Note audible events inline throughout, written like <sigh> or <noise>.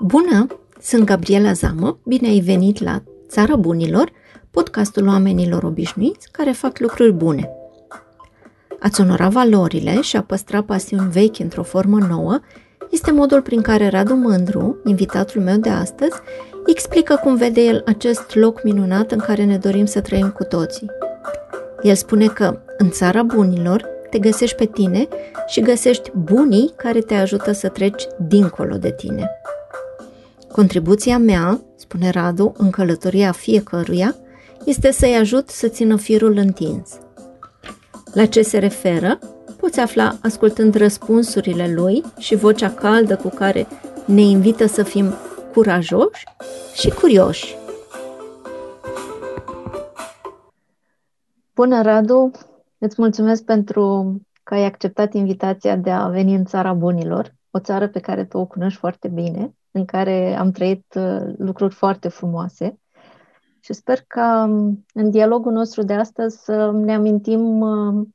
Bună! Sunt Gabriela Zamă, bine ai venit la Țara Bunilor, podcastul oamenilor obișnuiți care fac lucruri bune. A-ți onora valorile și a păstra pasiuni vechi într-o formă nouă este modul prin care Radu Mândru, invitatul meu de astăzi, explică cum vede el acest loc minunat în care ne dorim să trăim cu toții. El spune că în țara bunilor te găsești pe tine și găsești bunii care te ajută să treci dincolo de tine. Contribuția mea, spune Radu, în călătoria fiecăruia, este să-i ajut să țină firul întins. La ce se referă, poți afla ascultând răspunsurile lui și vocea caldă cu care ne invită să fim curajoși și curioși. Bună, Radu! Îți mulțumesc pentru că ai acceptat invitația de a veni în țara bunilor, o țară pe care tu o cunoști foarte bine, în care am trăit uh, lucruri foarte frumoase. Și sper că um, în dialogul nostru de astăzi să ne amintim uh,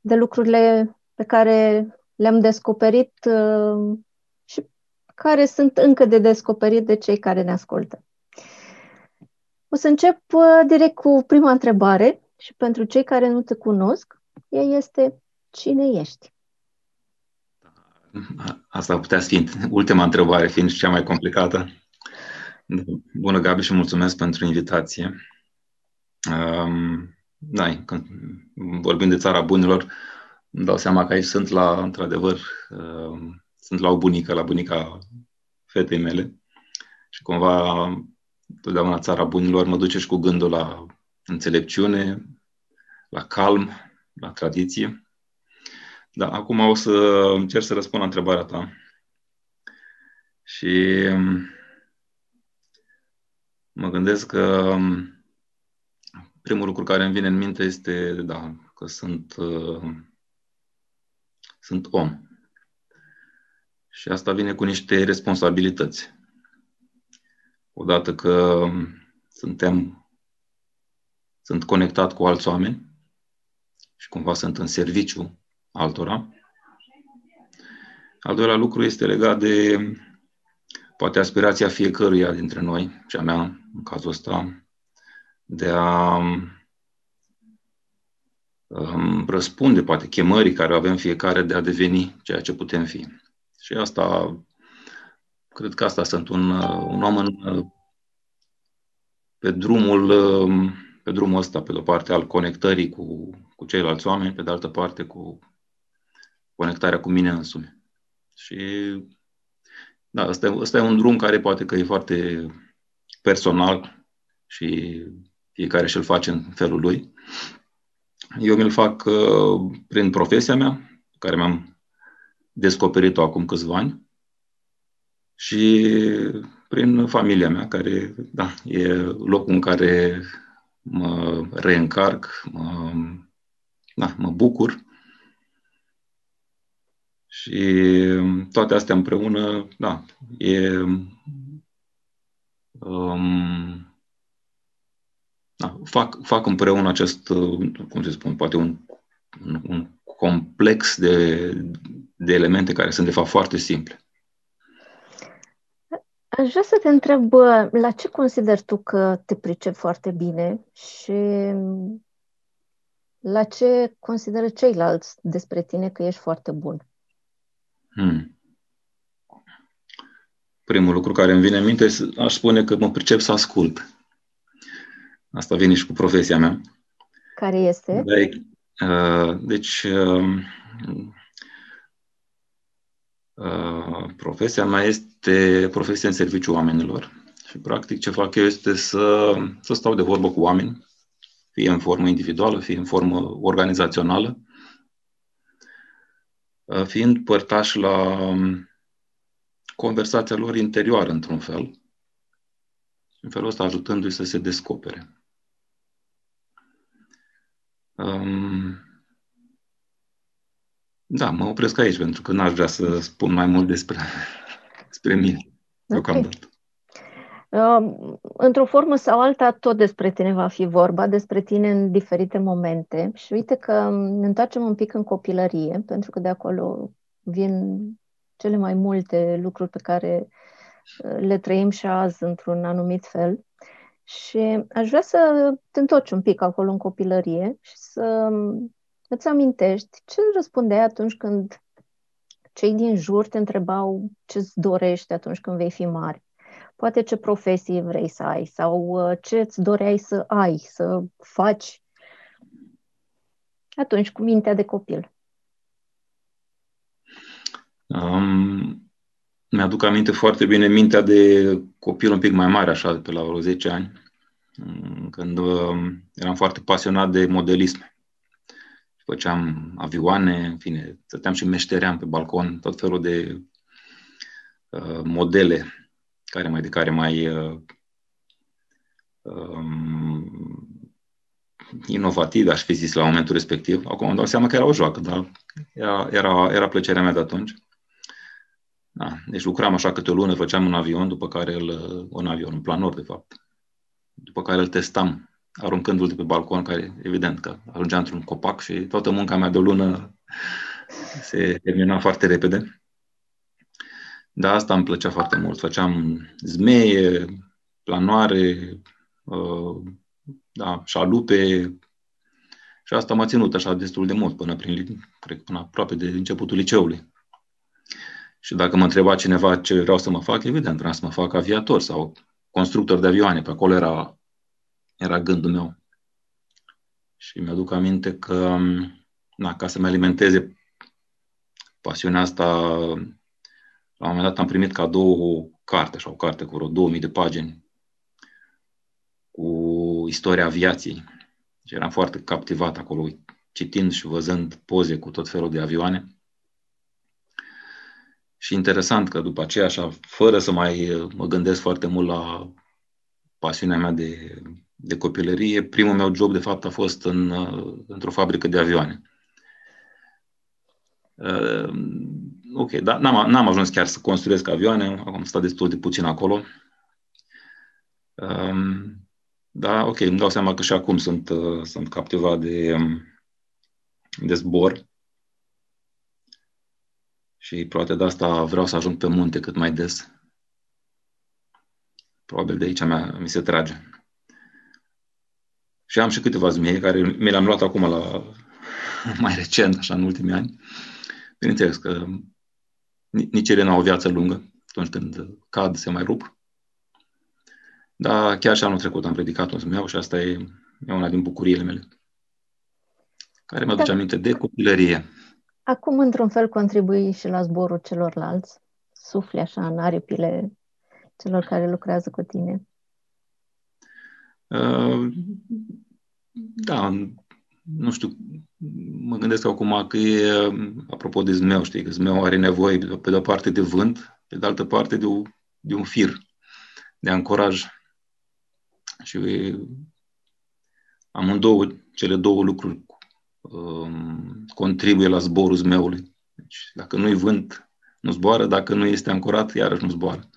de lucrurile pe care le-am descoperit uh, și care sunt încă de descoperit de cei care ne ascultă. O să încep direct cu prima întrebare și pentru cei care nu te cunosc, ea este cine ești? Asta putea fi ultima întrebare, fiind cea mai complicată. Bună, Gabi, și mulțumesc pentru invitație. Um, da, când vorbim de țara bunilor, îmi dau seama că aici sunt la, într-adevăr, um, sunt la o bunică, la bunica fetei mele și cumva totdeauna țara bunilor mă duce și cu gândul la înțelepciune, la calm, la tradiție. Da, acum o să încerc să răspund la întrebarea ta. Și um, mă gândesc că um, primul lucru care îmi vine în minte este, da, că sunt, uh, sunt om. Și asta vine cu niște responsabilități. Odată că um, suntem, sunt conectat cu alți oameni și cumva sunt în serviciu altora. Al doilea lucru este legat de poate aspirația fiecăruia dintre noi, cea mea în cazul ăsta, de a um, răspunde poate chemării care avem fiecare de a deveni ceea ce putem fi. Și asta, cred că asta sunt un, un om în, pe drumul pe drumul ăsta, pe de-o parte, al conectării cu, cu ceilalți oameni, pe de altă parte, cu conectarea cu mine însumi. Și da, ăsta, ăsta e un drum care poate că e foarte personal și fiecare și-l face în felul lui. Eu mi-l fac uh, prin profesia mea, care mi-am descoperit-o acum câțiva ani, și prin familia mea, care da, e locul în care mă reîncarc, mă, da, mă bucur și toate astea împreună, da, e um, da, fac, fac împreună acest, cum se spun, poate un, un, un complex de, de elemente care sunt de fapt foarte simple. Aș vrea să te întreb, la ce consideri tu că te pricep foarte bine și la ce consideră ceilalți despre tine că ești foarte bun? Hmm. Primul lucru care îmi vine în minte, aș spune că mă pricep să ascult. Asta vine și cu profesia mea. Care este? Uh, deci, uh, Uh, profesia mea este profesia în serviciu oamenilor. Și practic ce fac eu este să, să stau de vorbă cu oameni, fie în formă individuală, fie în formă organizațională, uh, fiind părtaș la um, conversația lor interioară, într-un fel, în felul ăsta ajutându-i să se descopere. Um, da, mă opresc aici, pentru că n-aș vrea să spun mai mult despre, <laughs> despre mine, deocamdată. Okay. Uh, într-o formă sau alta, tot despre tine va fi vorba, despre tine în diferite momente. Și uite că ne întoarcem un pic în copilărie, pentru că de acolo vin cele mai multe lucruri pe care le trăim și azi într-un anumit fel. Și aș vrea să te întorci un pic acolo în copilărie și să îți amintești ce răspundeai atunci când cei din jur te întrebau ce îți dorești atunci când vei fi mare. Poate ce profesie vrei să ai sau uh, ce îți doreai să ai, să faci atunci cu mintea de copil. Um, mi-aduc aminte foarte bine mintea de copil un pic mai mare, așa, pe la vreo 10 ani, când uh, eram foarte pasionat de modelism. Făceam avioane, în fine, stăteam și meșteream pe balcon tot felul de uh, modele, care mai de care mai uh, um, inovativ, aș fi zis la momentul respectiv. Acum îmi dau seama că era o joacă, dar era, era, era plăcerea mea de atunci. Da, deci lucram așa câte o lună, făceam un avion, după care îl, un avion, un planor, de fapt, după care îl testam, aruncându-l de pe balcon, care, evident, că ajungea într-un copac și toată munca mea de o lună se termina foarte repede. Dar asta îmi plăcea foarte mult. Făceam zmeie, planoare, uh, da, șalupe, și asta m-a ținut așa destul de mult, până, prin, cred, până aproape de începutul liceului. Și dacă mă întreba cineva ce vreau să mă fac, evident, vreau să mă fac aviator sau constructor de avioane. Pe acolo era, era gândul meu. Și mi-aduc aminte că, na, ca să-mi alimenteze pasiunea asta, la un moment dat am primit cadou o carte, așa, o carte cu vreo 2000 de pagini cu istoria aviației. Și eram foarte captivat acolo, citind și văzând poze cu tot felul de avioane. Și interesant că după aceea, așa, fără să mai mă gândesc foarte mult la pasiunea mea de, de copilărie, primul meu job, de fapt, a fost în, într-o fabrică de avioane. Uh, ok, dar n-am, n-am ajuns chiar să construiesc avioane, acum am stat destul de puțin acolo. Um, da, ok, îmi dau seama că și acum sunt, uh, sunt captivat de, um, de zbor și poate de asta vreau să ajung pe munte cât mai des. Probabil de aici mea, mi se trage. Și am și câteva zmei care mi le-am luat acum la <laughs> mai recent, așa, în ultimii ani. Bineînțeles că nici ele nu au o viață lungă. Atunci când cad, se mai rup. Dar chiar și anul trecut am predicat un meu și asta e, e una din bucuriile mele. Care mă aduce da. aminte de copilărie. Acum, într-un fel, contribui și la zborul celorlalți. Sufli așa în aripile celor care lucrează cu tine. Uh, da, nu știu, mă gândesc acum că e, apropo de zmeu, știi, că zmeu are nevoie pe de o parte de vânt, pe de altă parte de, o, de un fir, de ancoraj. Și amândouă, cele două lucruri um, contribuie la zborul zmeului. Deci, dacă nu-i vânt, nu zboară, dacă nu este ancorat, iarăși nu zboară.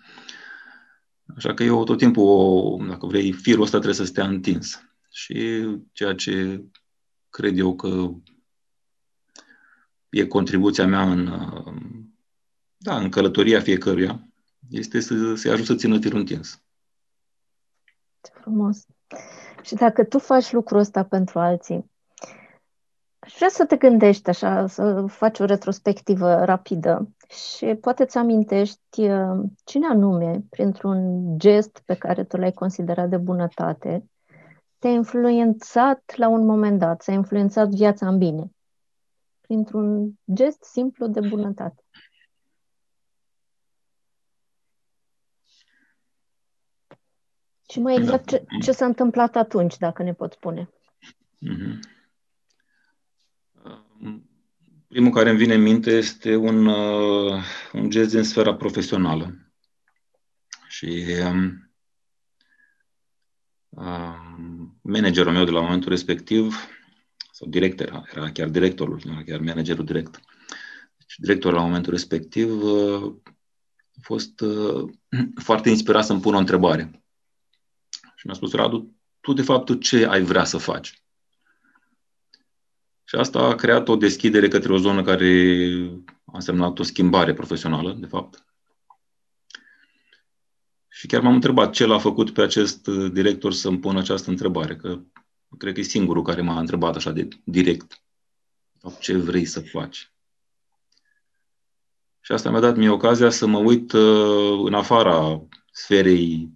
Așa că eu tot timpul, dacă vrei, firul ăsta trebuie să stea întins. Și ceea ce cred eu că e contribuția mea în, da, în călătoria fiecăruia, este să se ajute să țină firul întins. Ce frumos! Și dacă tu faci lucrul ăsta pentru alții, aș vrea să te gândești așa, să faci o retrospectivă rapidă și poate ți amintești uh, cine anume, printr-un gest pe care tu l-ai considerat de bunătate, te-a influențat la un moment dat, ți-a influențat viața în bine, printr-un gest simplu de bunătate. Și mai exact ce, ce s-a întâmplat atunci, dacă ne pot spune. Mm-hmm. Primul care îmi vine în minte este un, uh, un gest din sfera profesională. Și um, um, managerul meu de la momentul respectiv, sau director, era chiar directorul, nu era chiar managerul direct. Deci directorul la momentul respectiv uh, a fost uh, <clears throat> foarte inspirat să-mi pună o întrebare. Și mi-a spus, Radu, tu de fapt tu ce ai vrea să faci? Și asta a creat o deschidere către o zonă care a însemnat o schimbare profesională, de fapt. Și chiar m-am întrebat ce l-a făcut pe acest director să-mi pună această întrebare, că cred că e singurul care m-a întrebat așa de direct. Ce vrei să faci? Și asta mi-a dat mie ocazia să mă uit uh, în afara sferei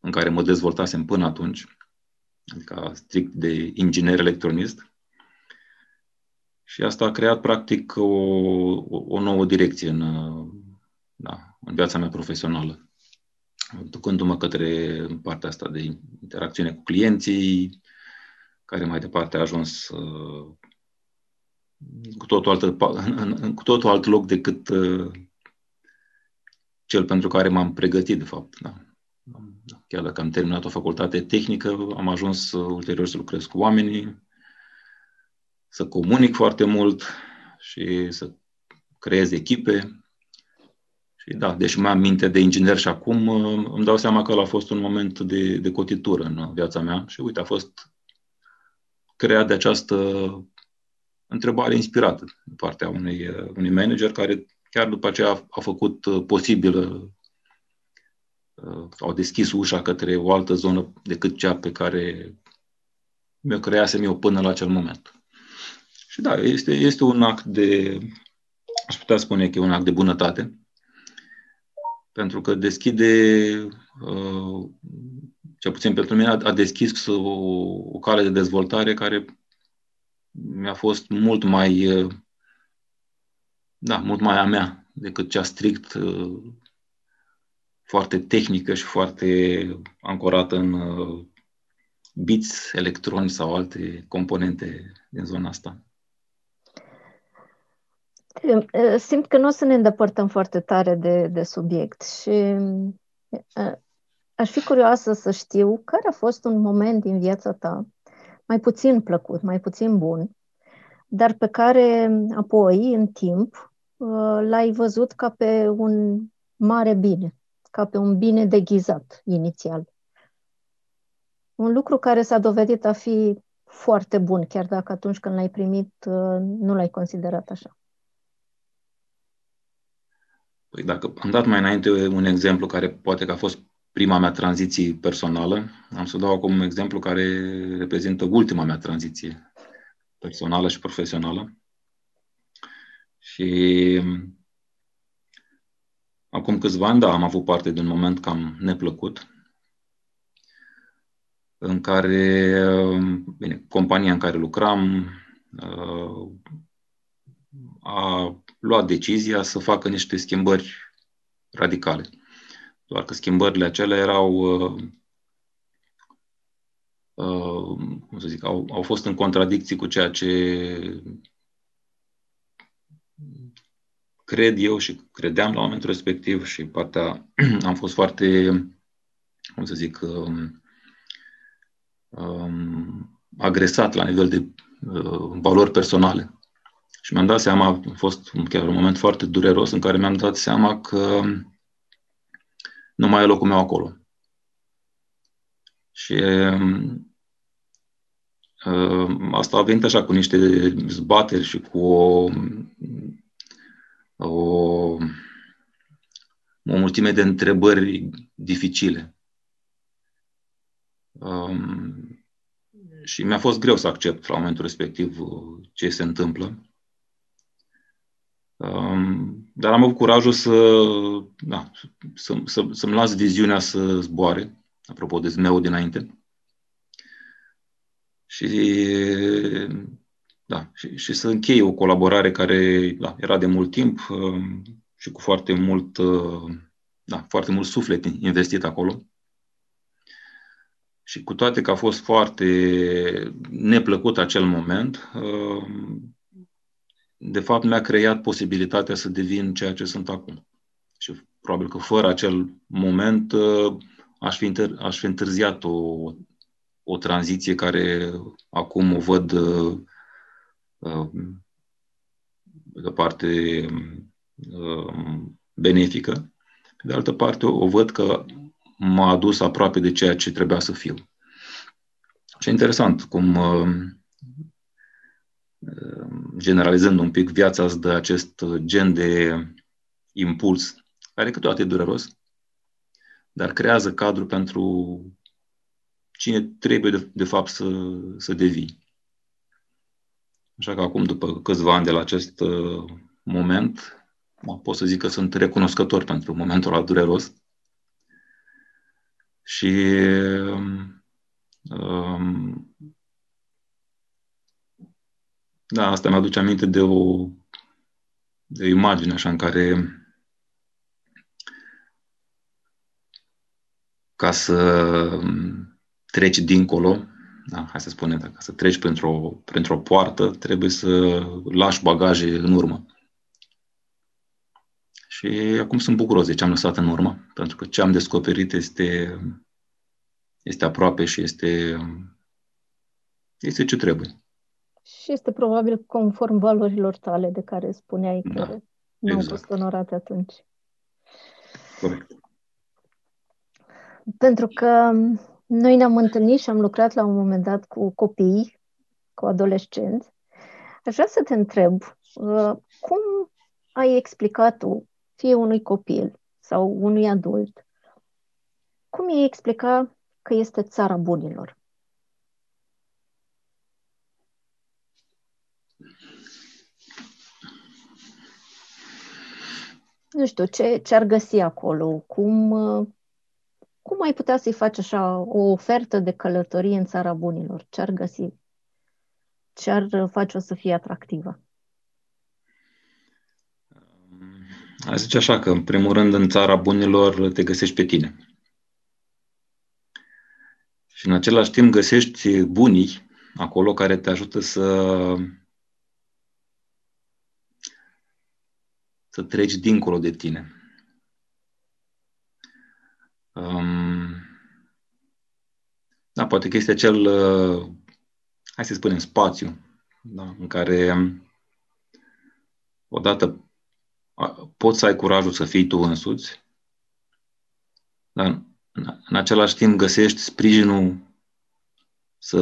în care mă dezvoltasem până atunci, adică strict de inginer electronist. Și asta a creat practic o, o nouă direcție în, da, în viața mea profesională, ducându-mă către partea asta de interacțiune cu clienții, care mai departe a ajuns uh, cu totul, altă, în, în, cu totul alt loc decât uh, cel pentru care m-am pregătit, de fapt. Da. Chiar dacă am terminat o facultate tehnică, am ajuns uh, ulterior să lucrez cu oamenii, să comunic foarte mult și să creez echipe. Și da, deși mai am minte de inginer și acum, uh, îmi dau seama că a fost un moment de, de cotitură în viața mea și uite, a fost creat de această întrebare inspirată din partea unui, uh, unui manager care chiar după aceea a, a făcut uh, posibil, uh, au deschis ușa către o altă zonă decât cea pe care mi-o creasem eu până la acel moment. Și da, este, este un act de, aș putea spune că e un act de bunătate, pentru că deschide, uh, cel puțin pentru mine, a, a deschis o, o cale de dezvoltare care mi-a fost mult mai, uh, da, mult mai a mea decât cea strict uh, foarte tehnică și foarte ancorată în uh, bits, electroni sau alte componente din zona asta. Simt că nu o să ne îndepărtăm foarte tare de, de subiect și aș fi curioasă să știu care a fost un moment din viața ta mai puțin plăcut, mai puțin bun, dar pe care apoi, în timp, uh, l-ai văzut ca pe un mare bine, ca pe un bine deghizat inițial. Un lucru care s-a dovedit a fi foarte bun, chiar dacă atunci când l-ai primit uh, nu l-ai considerat așa. Păi dacă am dat mai înainte un exemplu care poate că a fost prima mea tranziție personală. Am să dau acum un exemplu care reprezintă ultima mea tranziție personală și profesională. Și acum câțiva ani, da, am avut parte de un moment cam neplăcut, în care, bine, compania în care lucram uh, a luat decizia să facă niște schimbări radicale doar că schimbările acelea erau, uh, uh, cum să zic, au, au fost în contradicții cu ceea ce cred eu și credeam la momentul respectiv și partea <clears throat> am fost foarte, cum să zic, um, um, agresat la nivel de uh, valori personale. Și mi-am dat seama, a fost chiar un moment foarte dureros în care mi-am dat seama că nu mai e locul meu acolo. Și uh, asta a venit așa cu niște zbateri și cu o, o, o mulțime de întrebări dificile. Um, și mi-a fost greu să accept la momentul respectiv ce se întâmplă. Um, dar am avut curajul să, da, să, să, să-mi las viziunea să zboare, apropo de zmeu dinainte. Și, da, și, și să închei o colaborare care da, era de mult timp um, și cu foarte mult, uh, da, foarte mult suflet investit acolo. Și cu toate că a fost foarte neplăcut acel moment, um, de fapt mi-a creat posibilitatea să devin ceea ce sunt acum. Și probabil că fără acel moment uh, aș fi, întâr- aș fi întârziat o, o tranziție care acum o văd uh, uh, de parte benefică. Pe de altă parte, o văd că m-a adus aproape de ceea ce trebuia să fiu. Și interesant cum generalizând un pic, viața îți dă acest gen de impuls, care câteodată e dureros, dar creează cadru pentru cine trebuie de, de fapt să, să devii. Așa că acum, după câțiva ani de la acest uh, moment, pot să zic că sunt recunoscător pentru momentul ăla dureros. Și um, da, asta mi-aduce aminte de o, de o imagine așa în care ca să treci dincolo, da, hai să spunem, ca să treci printr-o, printr-o poartă, trebuie să lași bagaje în urmă. Și acum sunt bucuros de ce am lăsat în urmă, pentru că ce am descoperit este, este aproape și este, este ce trebuie. Și este probabil conform valorilor tale de care spuneai că da, nu exact. au fost onorate atunci. Corect. Pentru că noi ne-am întâlnit și am lucrat la un moment dat cu copii, cu adolescenți. Aș vrea să te întreb, uh, cum ai explicat tu, fie unui copil sau unui adult, cum i explica că este țara bunilor? Nu știu, ce, ce ar găsi acolo, cum, uh, cum ai putea să-i faci așa o ofertă de călătorie în țara bunilor? Ce ar găsi? Ce ar face-o să fie atractivă? Aș zice așa că, în primul rând, în țara bunilor te găsești pe tine. Și în același timp găsești bunii acolo care te ajută să să treci dincolo de tine. Um, da, poate că este acel, uh, hai să spunem, spațiu da, în care odată poți să ai curajul să fii tu însuți, dar în, în același timp găsești sprijinul să,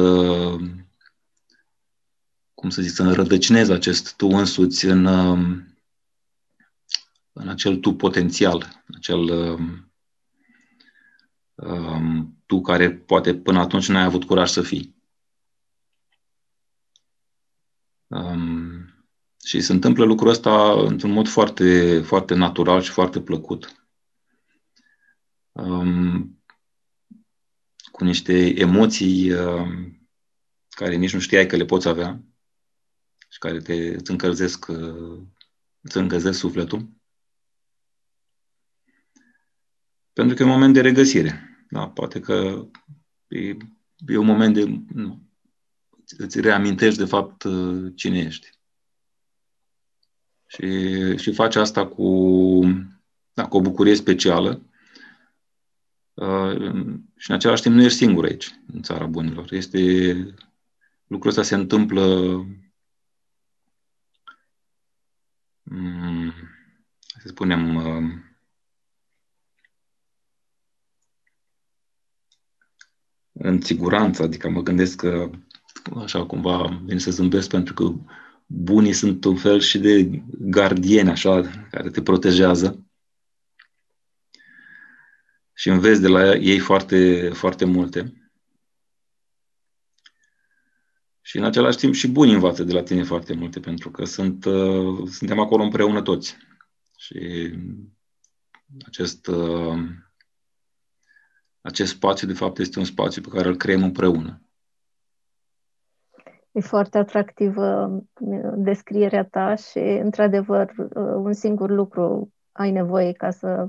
cum să zic, să înrădăcinezi acest tu însuți în, în acel tu potențial, în acel um, tu care poate până atunci n-ai avut curaj să fii. Um, și se întâmplă lucrul ăsta într-un mod foarte, foarte natural și foarte plăcut. Um, cu niște emoții um, care nici nu știai că le poți avea și care te, îți încălzesc, uh, îți încălzesc sufletul. Pentru că e un moment de regăsire. Da? Poate că e, e un moment de... Nu, îți reamintești de fapt uh, cine ești. Și, și faci asta cu, da, cu o bucurie specială. Uh, și în același timp nu ești singur aici, în țara bunilor. Este, lucrul ăsta se întâmplă um, să spunem, uh, în siguranță, adică mă gândesc că așa cumva vine să zâmbesc pentru că bunii sunt un fel și de gardieni, așa, care te protejează. Și înveți de la ei foarte, foarte multe. Și în același timp și bunii învață de la tine foarte multe, pentru că sunt, uh, suntem acolo împreună toți. Și acest, uh, acest spațiu, de fapt, este un spațiu pe care îl creăm împreună. E foarte atractivă uh, descrierea ta și, într-adevăr, uh, un singur lucru ai nevoie ca să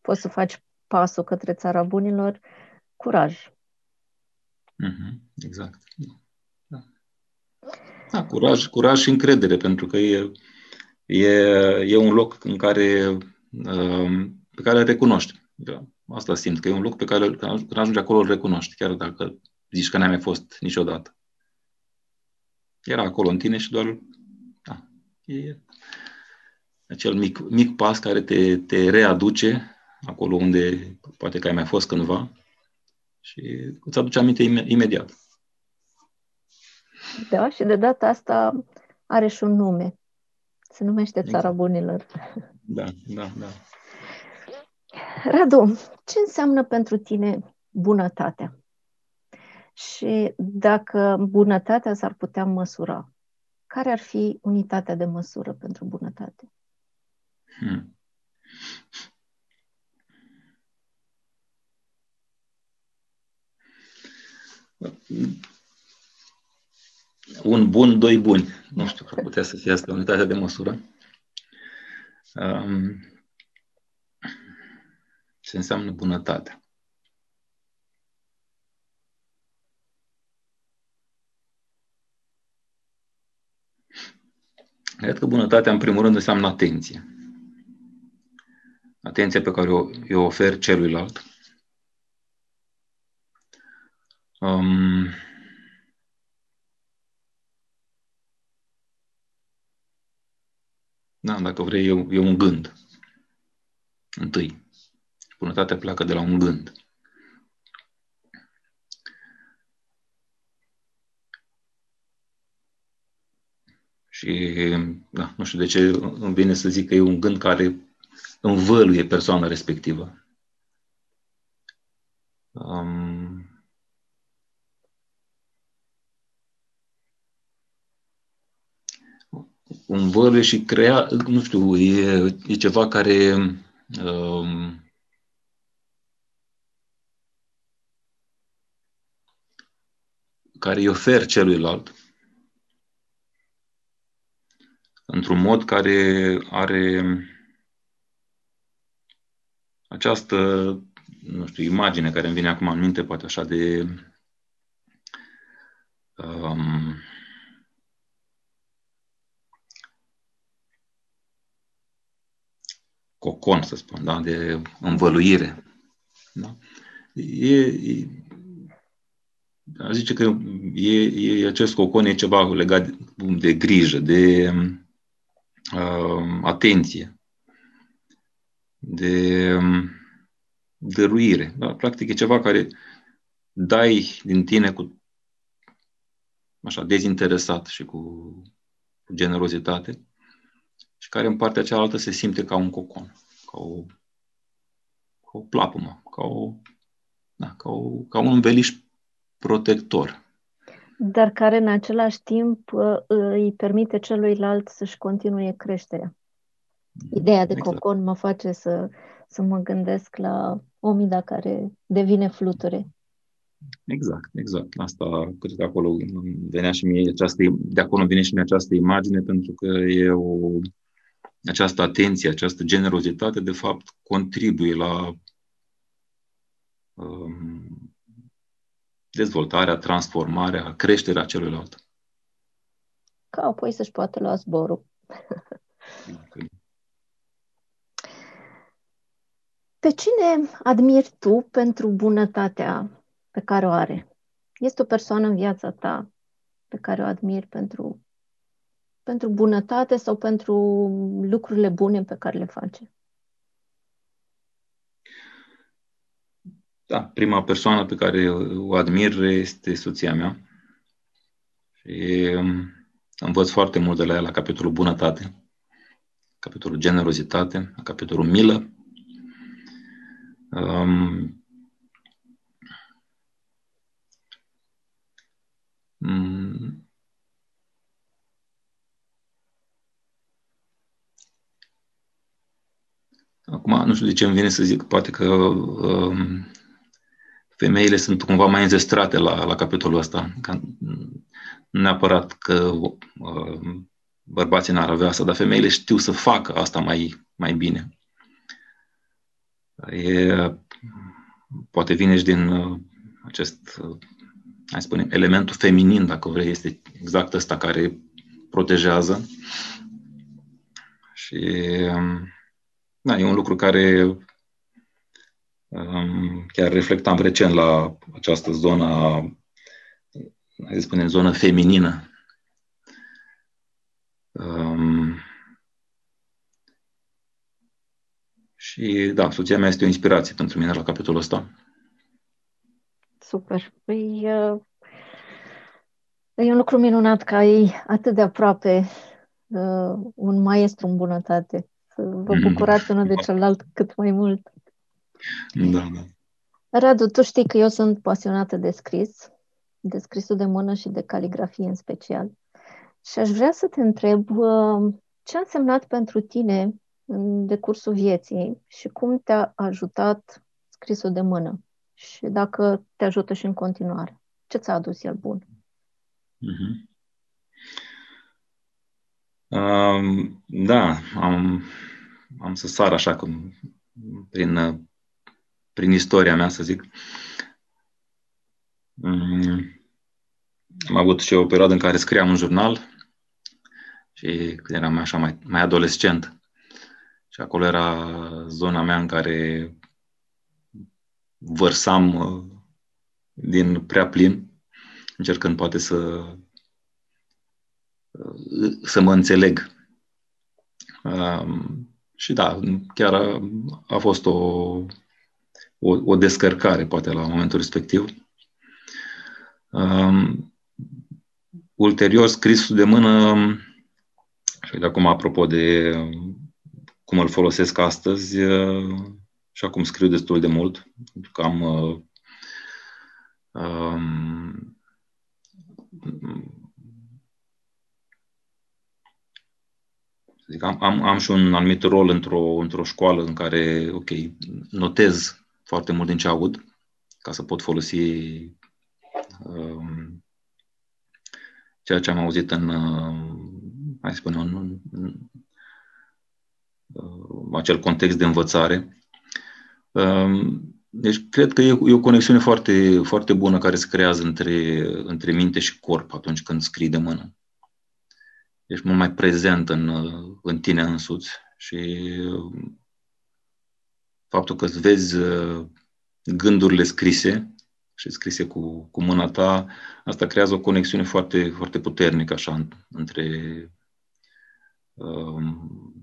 poți să faci pasul către țara bunilor, curaj. Mm-hmm, exact. Da. da, curaj, curaj și încredere, pentru că e, e, e un loc în care, uh, pe care îl recunoști. Da, asta simt, că e un loc pe care când ajungi acolo îl recunoști, chiar dacă zici că n-ai mai fost niciodată. Era acolo în tine și doar da, e acel mic, mic pas care te, te readuce acolo unde poate că ai mai fost cândva și îți aduce aminte imediat. Da, și de data asta are și un nume. Se numește Țara exact. Bunilor. Da, da, da. Radu, ce înseamnă pentru tine bunătatea? Și dacă bunătatea s-ar putea măsura, care ar fi unitatea de măsură pentru bunătate? Hmm. Un bun, doi buni. Nu știu, ar putea să fie asta unitatea de măsură. Um, ce înseamnă bunătatea? Cred că bunătatea, în primul rând, înseamnă atenție. Atenția pe care o, o ofer celuilalt. Um, da, dacă vrei, e, e un gând. Întâi. Bunătatea pleacă de la un gând. Și, da, nu știu de ce îmi vine să zic că e un gând care învăluie persoana respectivă. Um, învăluie și crea, nu știu, e, e ceva care um, care îi ofer celuilalt într-un mod care are această, nu știu, imagine care îmi vine acum în minte, poate așa de um, cocon, să spun, da? de învăluire. Da? E, e, zice că e, e, acest cocon e ceva legat de, de grijă, de uh, atenție, de um, dăruire. Da? Practic e ceva care dai din tine cu așa, dezinteresat și cu, cu generozitate și care în partea cealaltă se simte ca un cocon, ca o, ca o plapumă, ca, o, da, ca, o, ca un înveliș protector. Dar care în același timp uh, îi permite celuilalt să-și continue creșterea. Ideea de exact. cocon mă face să, să mă gândesc la omida care devine fluture. Exact, exact. Asta cred că acolo venea și mie această, de acolo vine și mie această imagine, pentru că e o, această atenție, această generozitate, de fapt, contribuie la um, dezvoltarea, transformarea, creșterea celuilalt. Ca apoi să-și poată lua zborul. <laughs> Pe cine admiri tu pentru bunătatea pe care o are? Este o persoană în viața ta pe care o admiri pentru, pentru bunătate sau pentru lucrurile bune pe care le face? Da, prima persoană pe care o admir este soția mea. Și um, învăț foarte mult de la ea la capitolul bunătate, capitolul generozitate, capitolul milă. Um, um, Acum, nu știu de ce îmi vine să zic, poate că um, femeile sunt cumva mai înzestrate la, la capitolul ăsta. Ca, nu neapărat că uh, bărbații n-ar avea asta, dar femeile știu să facă asta mai, mai bine. E, poate vine și din uh, acest, uh, hai spune, elementul feminin, dacă vrei, este exact ăsta care protejează. Și um, da, e un lucru care Chiar reflectam recent la această zonă, hai să spunem, zonă feminină. Um, și da, soția mea este o inspirație pentru mine la capitolul ăsta. Super. Păi, uh, e un lucru minunat că ai atât de aproape uh, un maestru în bunătate. Să vă mm-hmm. bucurați unul de celălalt cât mai mult. Da, da. Radu, tu știi că eu sunt pasionată de scris, de scrisul de mână și de caligrafie în special. Și aș vrea să te întreb uh, ce a însemnat pentru tine în decursul vieții și cum te-a ajutat scrisul de mână și dacă te ajută și în continuare. Ce ți-a adus el bun? Uh-huh. Uh, da, am, am să sar așa cum prin, prin istoria mea, să zic. Um, am avut și o perioadă în care scriam un jurnal și când eram așa mai, mai adolescent. Și acolo era zona mea în care vărsam uh, din prea plin, încercând poate să uh, să mă înțeleg. Um, și da, chiar a, a fost o, o, o descărcare, poate, la momentul respectiv. Um, ulterior, scrisul de mână, și de acum, apropo de cum îl folosesc astăzi, și acum scriu destul de mult, pentru că am uh, um, zic, am, am, am și un anumit rol într-o, într-o școală în care, ok, notez foarte mult din ce aud, ca să pot folosi um, ceea ce am auzit în, uh, hai să spunem, în, în, în uh, acel context de învățare. Um, deci, cred că e, e o conexiune foarte, foarte bună care se creează între, între minte și corp atunci când scrii de mână. Ești mult mai prezent în, în tine însuți și faptul că îți vezi uh, gândurile scrise și scrise cu, cu mâna ta, asta creează o conexiune foarte, foarte puternică așa între um,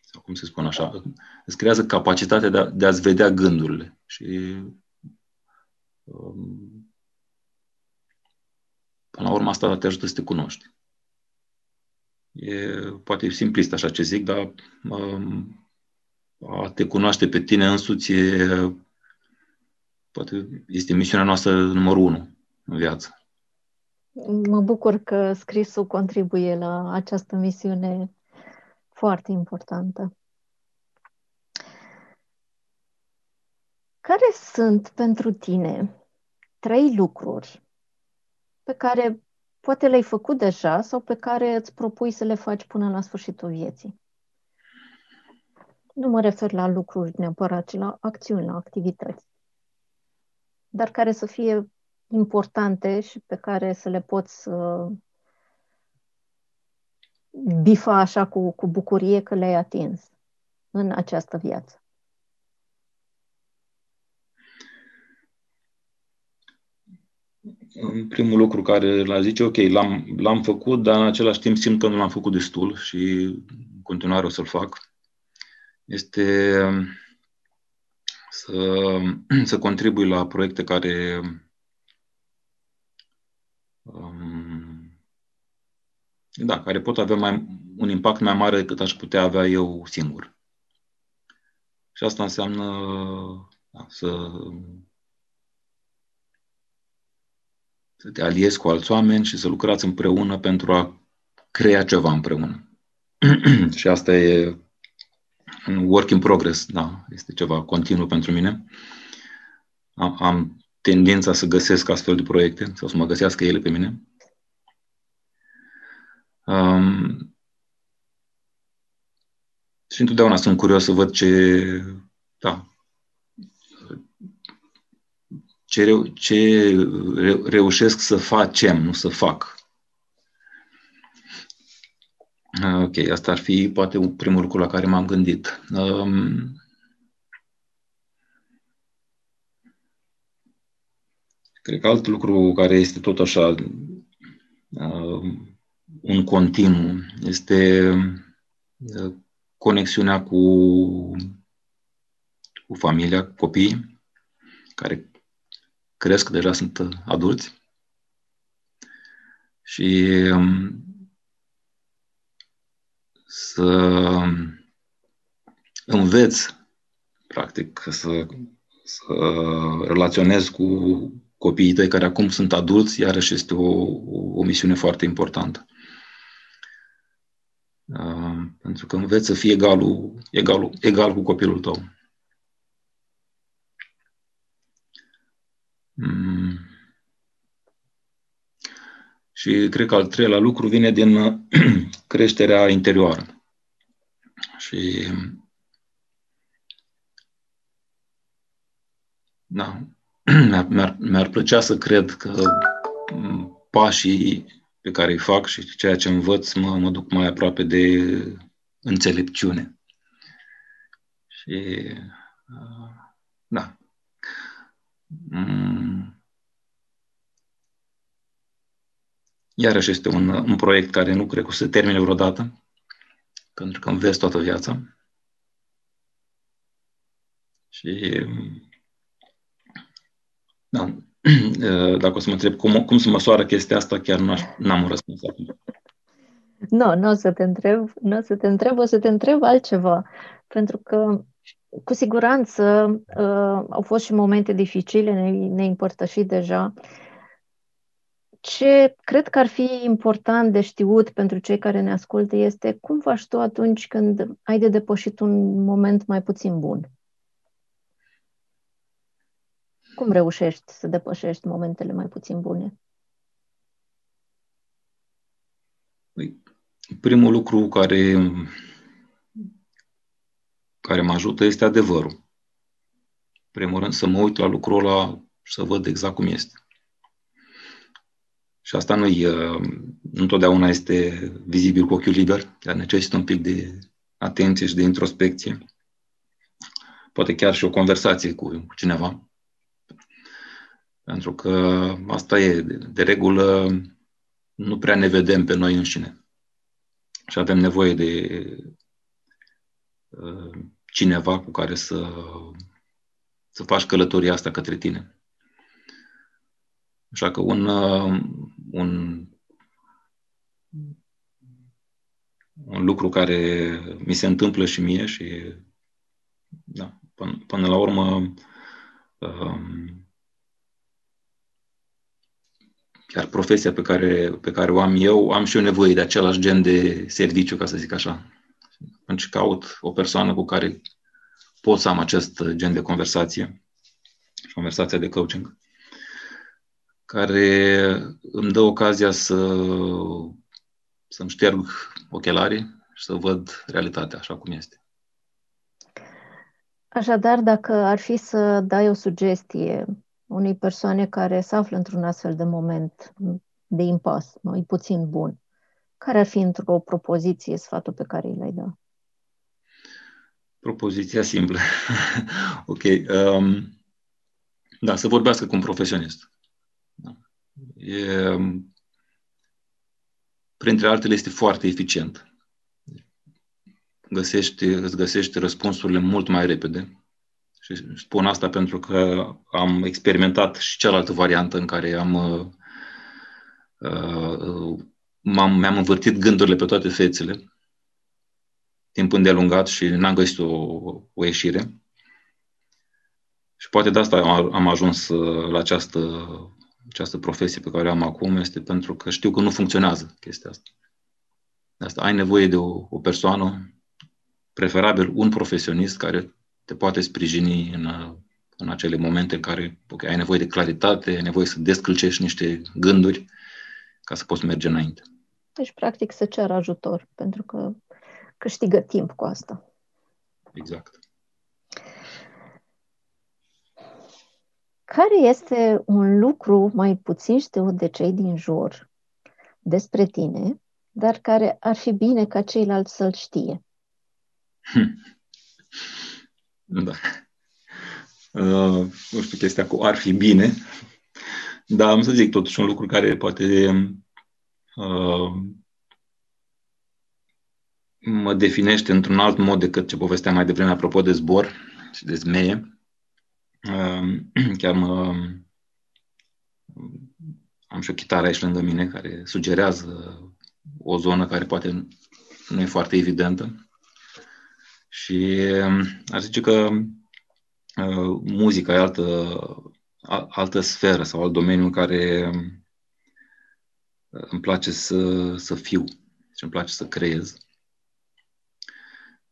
sau cum se spune așa, îți creează capacitatea de, a, de a-ți vedea gândurile. Și um, până la urmă asta te ajută să te cunoști. E poate simplist așa ce zic, dar um, a te cunoaște pe tine însuți e, poate este misiunea noastră numărul unu în viață. Mă bucur că scrisul contribuie la această misiune foarte importantă. Care sunt pentru tine trei lucruri pe care poate le-ai făcut deja sau pe care îți propui să le faci până la sfârșitul vieții? Nu mă refer la lucruri neapărat, ci la acțiuni, la activități. Dar care să fie importante și pe care să le poți uh, bifa așa cu, cu bucurie că le-ai atins în această viață. În primul lucru care l-a zice, ok, l-am, l-am făcut, dar în același timp simt că nu l-am făcut destul și în continuare o să-l fac, este să, să contribui la proiecte care um, da, care pot avea mai, un impact mai mare decât aș putea avea eu singur. Și asta înseamnă da, să, să te aliezi cu alți oameni și să lucrați împreună pentru a crea ceva împreună. <clears throat> și asta e un work in progress, da, este ceva continuu pentru mine. Am, am tendința să găsesc astfel de proiecte sau să mă găsească ele pe mine. Um, și întotdeauna sunt curios să văd ce, da, ce, reu, ce reușesc să facem, nu să fac. Ok, asta ar fi poate un primul lucru la care m-am gândit. Um, cred că alt lucru care este tot așa um, un continuu, este uh, conexiunea cu, cu familia, cu copiii care cresc, deja sunt adulți și um, să înveți practic, să, să relaționez cu copiii tăi care acum sunt adulți, iarăși este o, o misiune foarte importantă. Uh, pentru că înveți să fii egalul, egalul, egal cu copilul tău. Mm. Și cred că al treilea lucru vine din <clears throat> creșterea interioară. Și da, <clears throat> mi-ar, mi-ar plăcea să cred că pașii pe care îi fac și ceea ce învăț mă, mă duc mai aproape de înțelepciune. Și uh, da. Mm. Iarăși este un, un proiect care nu cred că o să termine vreodată, pentru că înveți toată viața. Și da, <clears throat> dacă o să mă întreb cum, cum se măsoară chestia asta, chiar nu am un răspuns acum. Nu, nu o să te întreb, nu o să te întreb, o să te întreb altceva. Pentru că, cu siguranță, uh, au fost și momente dificile, ne, ne împărtășit deja. Ce cred că ar fi important de știut pentru cei care ne ascultă este cum faci tu atunci când ai de depășit un moment mai puțin bun. Cum reușești să depășești momentele mai puțin bune? Păi, primul lucru care, care mă ajută este adevărul. Primul rând să mă uit la lucrul ăla și să văd exact cum este. Și asta nu nu întotdeauna este vizibil cu ochiul liber, dar necesită un pic de atenție și de introspecție. Poate chiar și o conversație cu cineva. Pentru că asta e, de, de regulă, nu prea ne vedem pe noi înșine. Și avem nevoie de uh, cineva cu care să, să faci călătoria asta către tine. Așa că un, uh, un, un lucru care mi se întâmplă și mie și da, până, până la urmă uh, chiar profesia pe care, pe care o am eu, am și eu nevoie de același gen de serviciu, ca să zic așa. Atunci caut o persoană cu care pot să am acest gen de conversație, conversația de coaching, care îmi dă ocazia să, să-mi șterg ochelarii și să văd realitatea așa cum este. Așadar, dacă ar fi să dai o sugestie unei persoane care se află într-un astfel de moment de impas, mai puțin bun, care ar fi într-o propoziție sfatul pe care îi l-ai da? Propoziția simplă. <laughs> ok. Um, da, să vorbească cu un profesionist. Da. E, printre altele, este foarte eficient. Găsești, îți găsești răspunsurile mult mai repede și spun asta pentru că am experimentat și cealaltă variantă în care am uh, uh, m-am, mi-am învârtit gândurile pe toate fețele timp îndelungat și n-am găsit o, o ieșire. Și poate de asta am, am ajuns uh, la această, această profesie pe care o am acum, este pentru că știu că nu funcționează chestia asta. De asta ai nevoie de o, o persoană, preferabil un profesionist care te poate sprijini în, în acele momente în care okay, ai nevoie de claritate, ai nevoie să descălcești niște gânduri ca să poți merge înainte. Deci, practic, să cer ajutor, pentru că câștigă timp cu asta. Exact. Care este un lucru mai puțin știut de cei din jur despre tine, dar care ar fi bine ca ceilalți să-l știe? Hmm. Da. Uh, nu știu chestia cu ar fi bine, dar am să zic totuși un lucru care poate uh, mă definește într-un alt mod decât ce povesteam mai devreme apropo de zbor și de zmeie. Uh, <clears throat> chiar mă, am și o chitară aici lângă mine care sugerează o zonă care poate nu e foarte evidentă. Și um, ar zice că uh, muzica e altă, altă sferă sau alt domeniu în care uh, îmi place să, să fiu și îmi place să creez.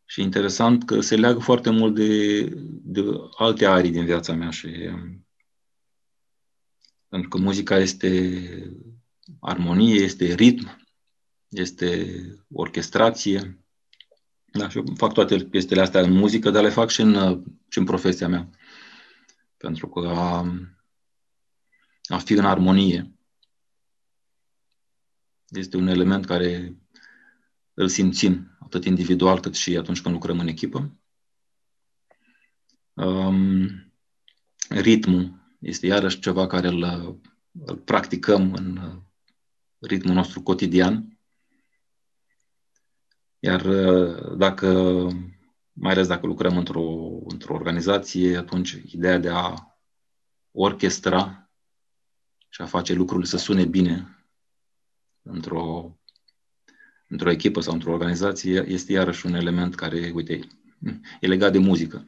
Și interesant că se leagă foarte mult de, de alte arii din viața mea și pentru că muzica este armonie, este ritm, este orchestrație. Da, și eu fac toate chestiile astea în muzică, dar le fac și în, și în profesia mea. Pentru că a, a fi în armonie este un element care îl simțim, atât individual cât și atunci când lucrăm în echipă. Um, ritmul este iarăși ceva care îl, îl practicăm în ritmul nostru cotidian. Iar dacă, mai ales dacă lucrăm într-o, într-o organizație, atunci ideea de a orchestra și a face lucrurile să sune bine într-o, într-o echipă sau într-o organizație este iarăși un element care, uite, e legat de muzică.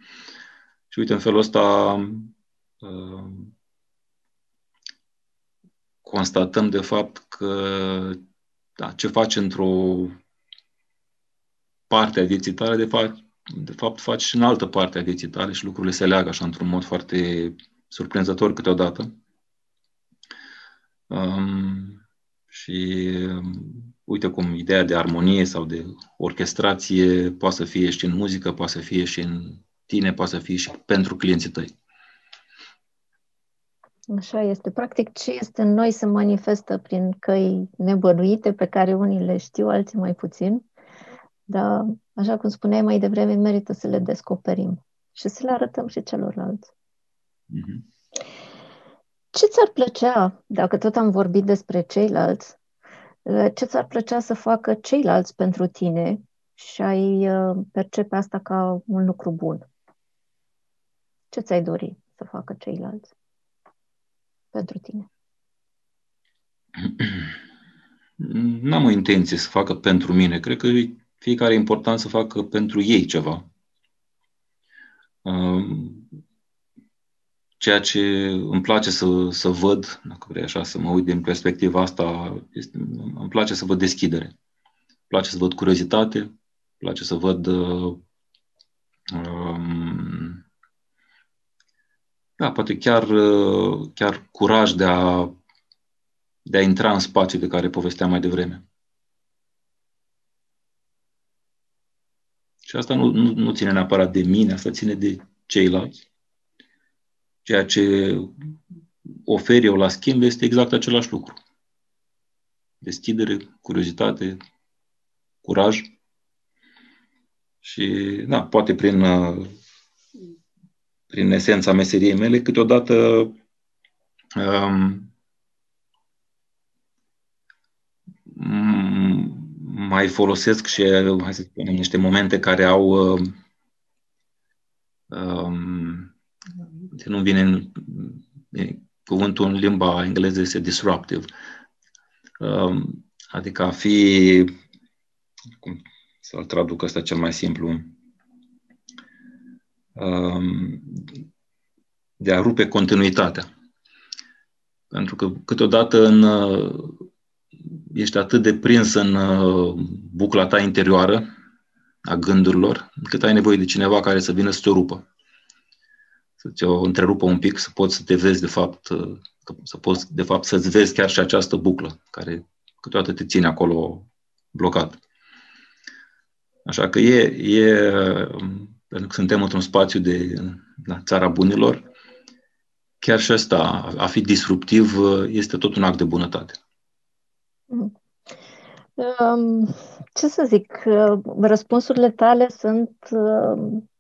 Și uite, în felul ăsta uh, constatăm de fapt că da, ce faci într-o parte a vieții tale, de fapt, de fapt faci și în altă parte a vieții tale și lucrurile se leagă așa într-un mod foarte surprinzător câteodată. Um, și um, uite cum ideea de armonie sau de orchestrație poate să fie și în muzică, poate să fie și în tine, poate să fie și pentru clienții tăi. Așa este. Practic, ce este în noi se manifestă prin căi nebănuite, pe care unii le știu, alții mai puțin. Dar, așa cum spuneai mai devreme, merită să le descoperim și să le arătăm și celorlalți. Mm-hmm. Ce ți-ar plăcea, dacă tot am vorbit despre ceilalți, ce ți-ar plăcea să facă ceilalți pentru tine și ai uh, percepe asta ca un lucru bun? Ce ți-ai dori să facă ceilalți? pentru tine? <clears throat> N-am o intenție să facă pentru mine. Cred că fiecare e important să facă pentru ei ceva. Ceea ce îmi place să, să văd, dacă vrei așa să mă uit din perspectiva asta, este, îmi place să văd deschidere. Îmi place să văd curiozitate, îmi place să văd uh, um, da, poate chiar, uh, chiar curaj de a, de a intra în spațiul de care povesteam mai devreme. Și asta nu, nu, nu ține neapărat de mine, asta ține de ceilalți. Ceea ce ofer eu la schimb este exact același lucru. Deschidere, curiozitate, curaj. Și, da, poate prin uh, prin esența meseriei mele, câteodată um, mai folosesc și, hai să spunem, niște momente care au um, nu vine în, cuvântul în limba engleză este disruptive. Um, adică a fi, cum să-l traduc ăsta cel mai simplu, Um, de a rupe continuitatea. Pentru că câteodată în, uh, ești atât de prins în uh, bucla ta interioară a gândurilor, încât ai nevoie de cineva care să vină să te rupă. Să ți-o întrerupă un pic, să poți să te vezi de fapt, uh, să poți de fapt să-ți vezi chiar și această buclă care câteodată te ține acolo blocat. Așa că e, e pentru că suntem într-un spațiu de la țara bunilor, chiar și asta, a fi disruptiv, este tot un act de bunătate. Um, ce să zic, răspunsurile tale sunt, um,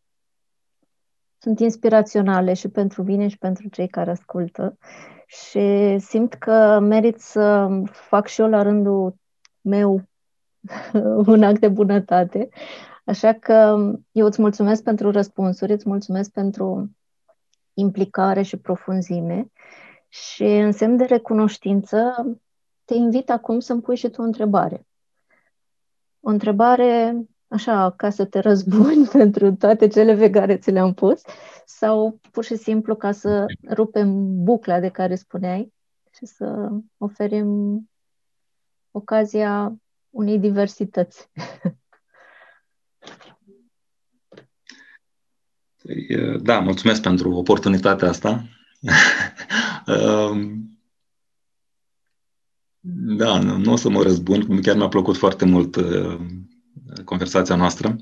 sunt inspiraționale și pentru mine și pentru cei care ascultă și simt că merit să fac și eu la rândul meu <laughs> un act de bunătate, Așa că eu îți mulțumesc pentru răspunsuri, îți mulțumesc pentru implicare și profunzime și în semn de recunoștință te invit acum să-mi pui și tu o întrebare. O întrebare așa, ca să te răzbuni <laughs> pentru toate cele pe care ți le-am pus, sau pur și simplu ca să rupem bucla de care spuneai și să oferim ocazia unei diversități. Păi, da, mulțumesc pentru oportunitatea asta. <laughs> Da, nu, nu o să mă răzbun, chiar mi-a plăcut foarte mult uh, conversația noastră.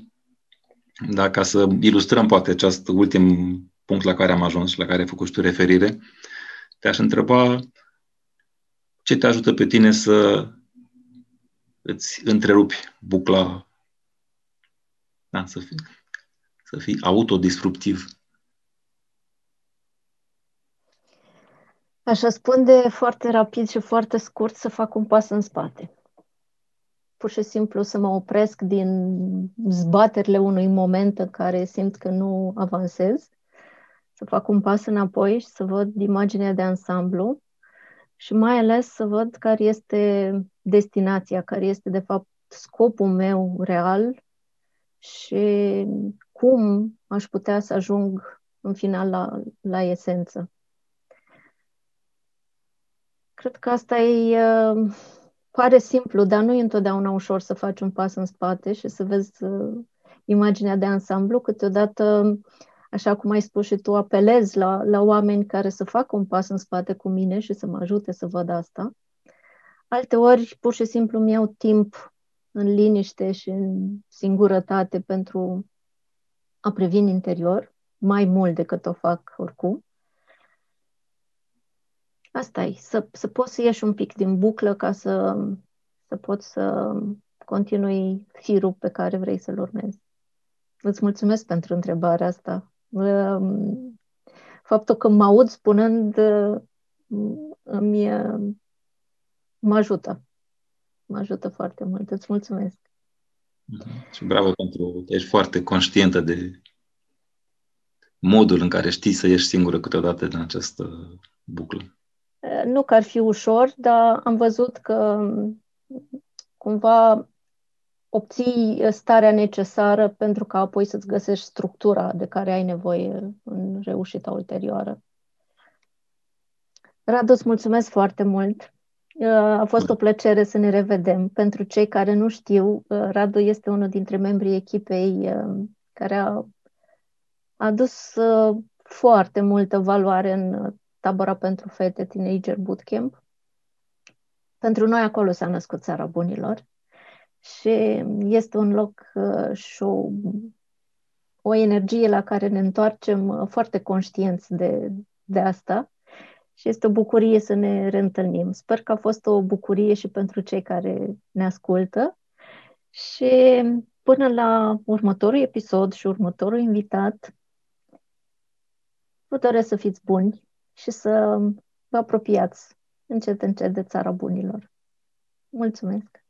Da, ca să ilustrăm poate acest ultim punct la care am ajuns și la care ai făcut și tu referire, te-aș întreba ce te ajută pe tine să îți întrerupi bucla, da, să fii, să fii autodisruptiv. Aș răspunde foarte rapid și foarte scurt să fac un pas în spate. Pur și simplu să mă opresc din zbaterile unui moment în care simt că nu avansez, să fac un pas înapoi și să văd imaginea de ansamblu și mai ales să văd care este destinația, care este de fapt scopul meu real și cum aș putea să ajung în final la, la esență. Cred că asta e, uh, pare simplu, dar nu e întotdeauna ușor să faci un pas în spate și să vezi uh, imaginea de ansamblu. Câteodată, așa cum ai spus și tu, apelezi la, la oameni care să facă un pas în spate cu mine și să mă ajute să văd asta. Alte ori, pur și simplu, mi iau timp în liniște și în singurătate pentru a privi în interior, mai mult decât o fac oricum. Asta e, să, să poți să ieși un pic din buclă ca să, să poți să continui firul pe care vrei să-l urmezi. Îți mulțumesc pentru întrebarea asta. Faptul că mă aud spunând îmi, mă ajută. Mă ajută foarte mult. Îți mulțumesc. Mhm. Și bravo pentru că ești foarte conștientă de modul în care știi să ieși singură câteodată din această buclă. Nu că ar fi ușor, dar am văzut că cumva obții starea necesară pentru ca apoi să-ți găsești structura de care ai nevoie în reușita ulterioară. Radu, îți mulțumesc foarte mult. A fost o plăcere să ne revedem. Pentru cei care nu știu, Radu este unul dintre membrii echipei care a adus foarte multă valoare în tabăra pentru fete Teenager Bootcamp. Pentru noi acolo s-a născut Țara Bunilor și este un loc uh, și o, o energie la care ne întoarcem uh, foarte conștienți de, de asta și este o bucurie să ne reîntâlnim. Sper că a fost o bucurie și pentru cei care ne ascultă și până la următorul episod și următorul invitat, vă doresc să fiți buni, și să vă apropiați încet, încet de țara bunilor. Mulțumesc!